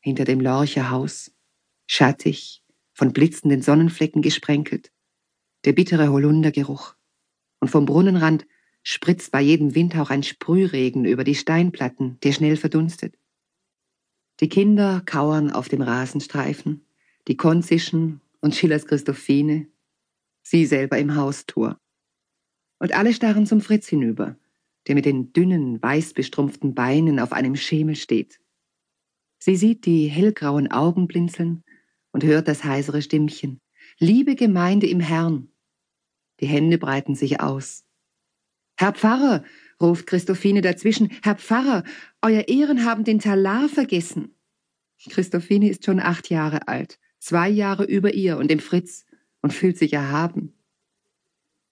hinter dem Lorcherhaus, schattig, von blitzenden Sonnenflecken gesprenkelt, der bittere Holundergeruch, und vom Brunnenrand spritzt bei jedem Windhauch ein Sprühregen über die Steinplatten, der schnell verdunstet. Die Kinder kauern auf dem Rasenstreifen, die Konzischen und Schillers Christophine, sie selber im Haustor. Und alle starren zum Fritz hinüber, der mit den dünnen, weißbestrumpften Beinen auf einem Schemel steht. Sie sieht die hellgrauen Augen blinzeln und hört das heisere Stimmchen. Liebe Gemeinde im Herrn. Die Hände breiten sich aus. Herr Pfarrer, ruft Christophine dazwischen, Herr Pfarrer, Euer Ehren haben den Talar vergessen. Christophine ist schon acht Jahre alt, zwei Jahre über ihr und dem Fritz und fühlt sich erhaben.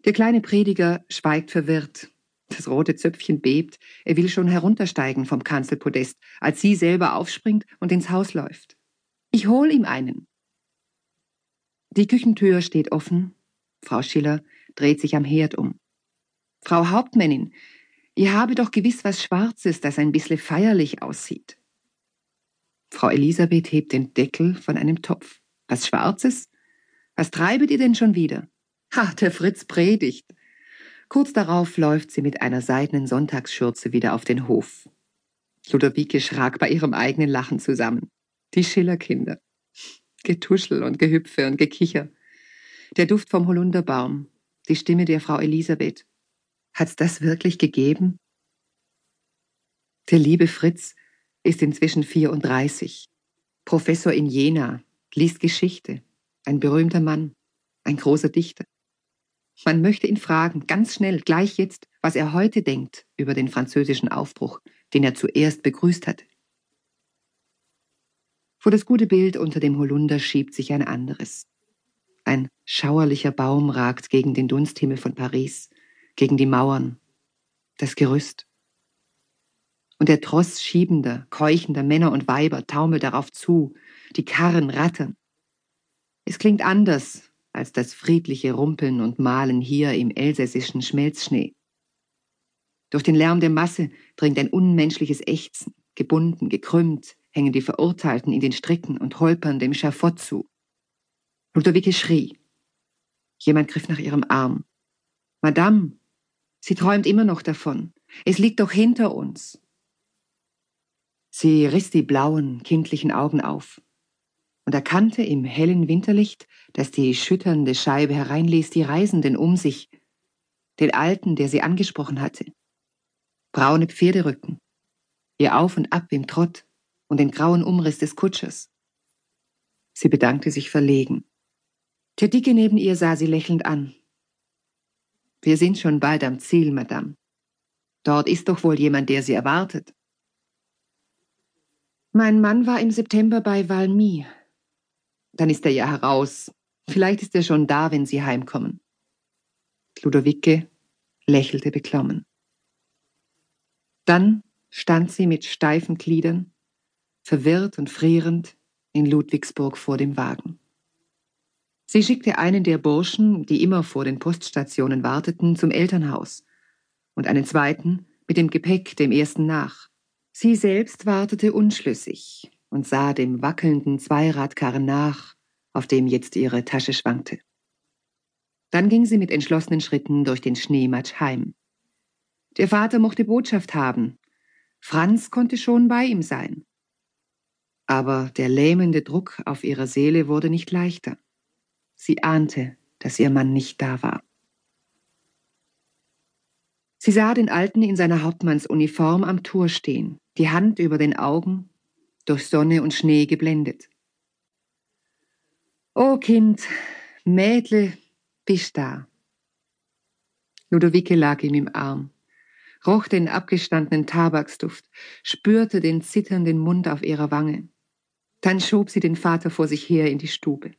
Der kleine Prediger schweigt verwirrt. Das rote Zöpfchen bebt. Er will schon heruntersteigen vom Kanzelpodest, als sie selber aufspringt und ins Haus läuft. Ich hol ihm einen. Die Küchentür steht offen. Frau Schiller dreht sich am Herd um. Frau Hauptmännin, ihr habe doch gewiss was Schwarzes, das ein bissle feierlich aussieht. Frau Elisabeth hebt den Deckel von einem Topf. Was Schwarzes? Was treibet ihr denn schon wieder? Ha, der Fritz predigt. Kurz darauf läuft sie mit einer seidenen Sonntagsschürze wieder auf den Hof. Ludowike schrak bei ihrem eigenen Lachen zusammen. Die Schillerkinder. Getuschel und Gehüpfe und Gekicher. Der Duft vom Holunderbaum. Die Stimme der Frau Elisabeth. Hat's das wirklich gegeben? Der liebe Fritz ist inzwischen 34. Professor in Jena, liest Geschichte. Ein berühmter Mann. Ein großer Dichter. Man möchte ihn fragen, ganz schnell, gleich jetzt, was er heute denkt über den französischen Aufbruch, den er zuerst begrüßt hatte. Vor das gute Bild unter dem Holunder schiebt sich ein anderes. Ein schauerlicher Baum ragt gegen den Dunsthimmel von Paris, gegen die Mauern, das Gerüst. Und der Tross schiebender, keuchender Männer und Weiber taumelt darauf zu, die Karren rattern. Es klingt anders als das friedliche Rumpeln und Malen hier im elsässischen Schmelzschnee. Durch den Lärm der Masse dringt ein unmenschliches Ächzen, gebunden, gekrümmt, hängen die Verurteilten in den Stricken und holpern dem Schafott zu. Ludowike schrie. Jemand griff nach ihrem Arm. Madame, sie träumt immer noch davon. Es liegt doch hinter uns. Sie riss die blauen, kindlichen Augen auf und erkannte im hellen Winterlicht, das die schütternde Scheibe hereinließ, die Reisenden um sich, den Alten, der sie angesprochen hatte. Braune Pferderücken, ihr Auf und Ab im Trott und den grauen Umriss des Kutschers. Sie bedankte sich verlegen. Der Dicke neben ihr sah sie lächelnd an. Wir sind schon bald am Ziel, Madame. Dort ist doch wohl jemand, der sie erwartet. Mein Mann war im September bei Valmy. Dann ist er ja heraus. Vielleicht ist er schon da, wenn Sie heimkommen. Ludowike lächelte beklommen. Dann stand sie mit steifen Gliedern, verwirrt und frierend, in Ludwigsburg vor dem Wagen. Sie schickte einen der Burschen, die immer vor den Poststationen warteten, zum Elternhaus und einen zweiten mit dem Gepäck dem ersten nach. Sie selbst wartete unschlüssig und sah dem wackelnden Zweiradkarren nach, auf dem jetzt ihre Tasche schwankte. Dann ging sie mit entschlossenen Schritten durch den Schneematsch heim. Der Vater mochte Botschaft haben. Franz konnte schon bei ihm sein. Aber der lähmende Druck auf ihrer Seele wurde nicht leichter. Sie ahnte, dass ihr Mann nicht da war. Sie sah den Alten in seiner Hauptmannsuniform am Tor stehen, die Hand über den Augen, durch Sonne und Schnee geblendet. O Kind, Mädle, bist da. Ludowike lag ihm im Arm, roch den abgestandenen Tabaksduft, spürte den zitternden Mund auf ihrer Wange. Dann schob sie den Vater vor sich her in die Stube.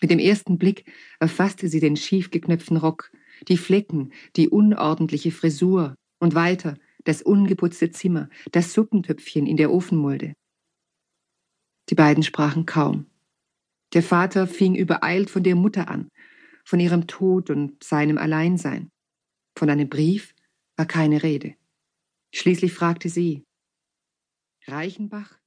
Mit dem ersten Blick erfasste sie den schiefgeknöpften Rock, die Flecken, die unordentliche Frisur und weiter das ungeputzte Zimmer, das Suppentöpfchen in der Ofenmulde. Die beiden sprachen kaum. Der Vater fing übereilt von der Mutter an, von ihrem Tod und seinem Alleinsein. Von einem Brief war keine Rede. Schließlich fragte sie Reichenbach?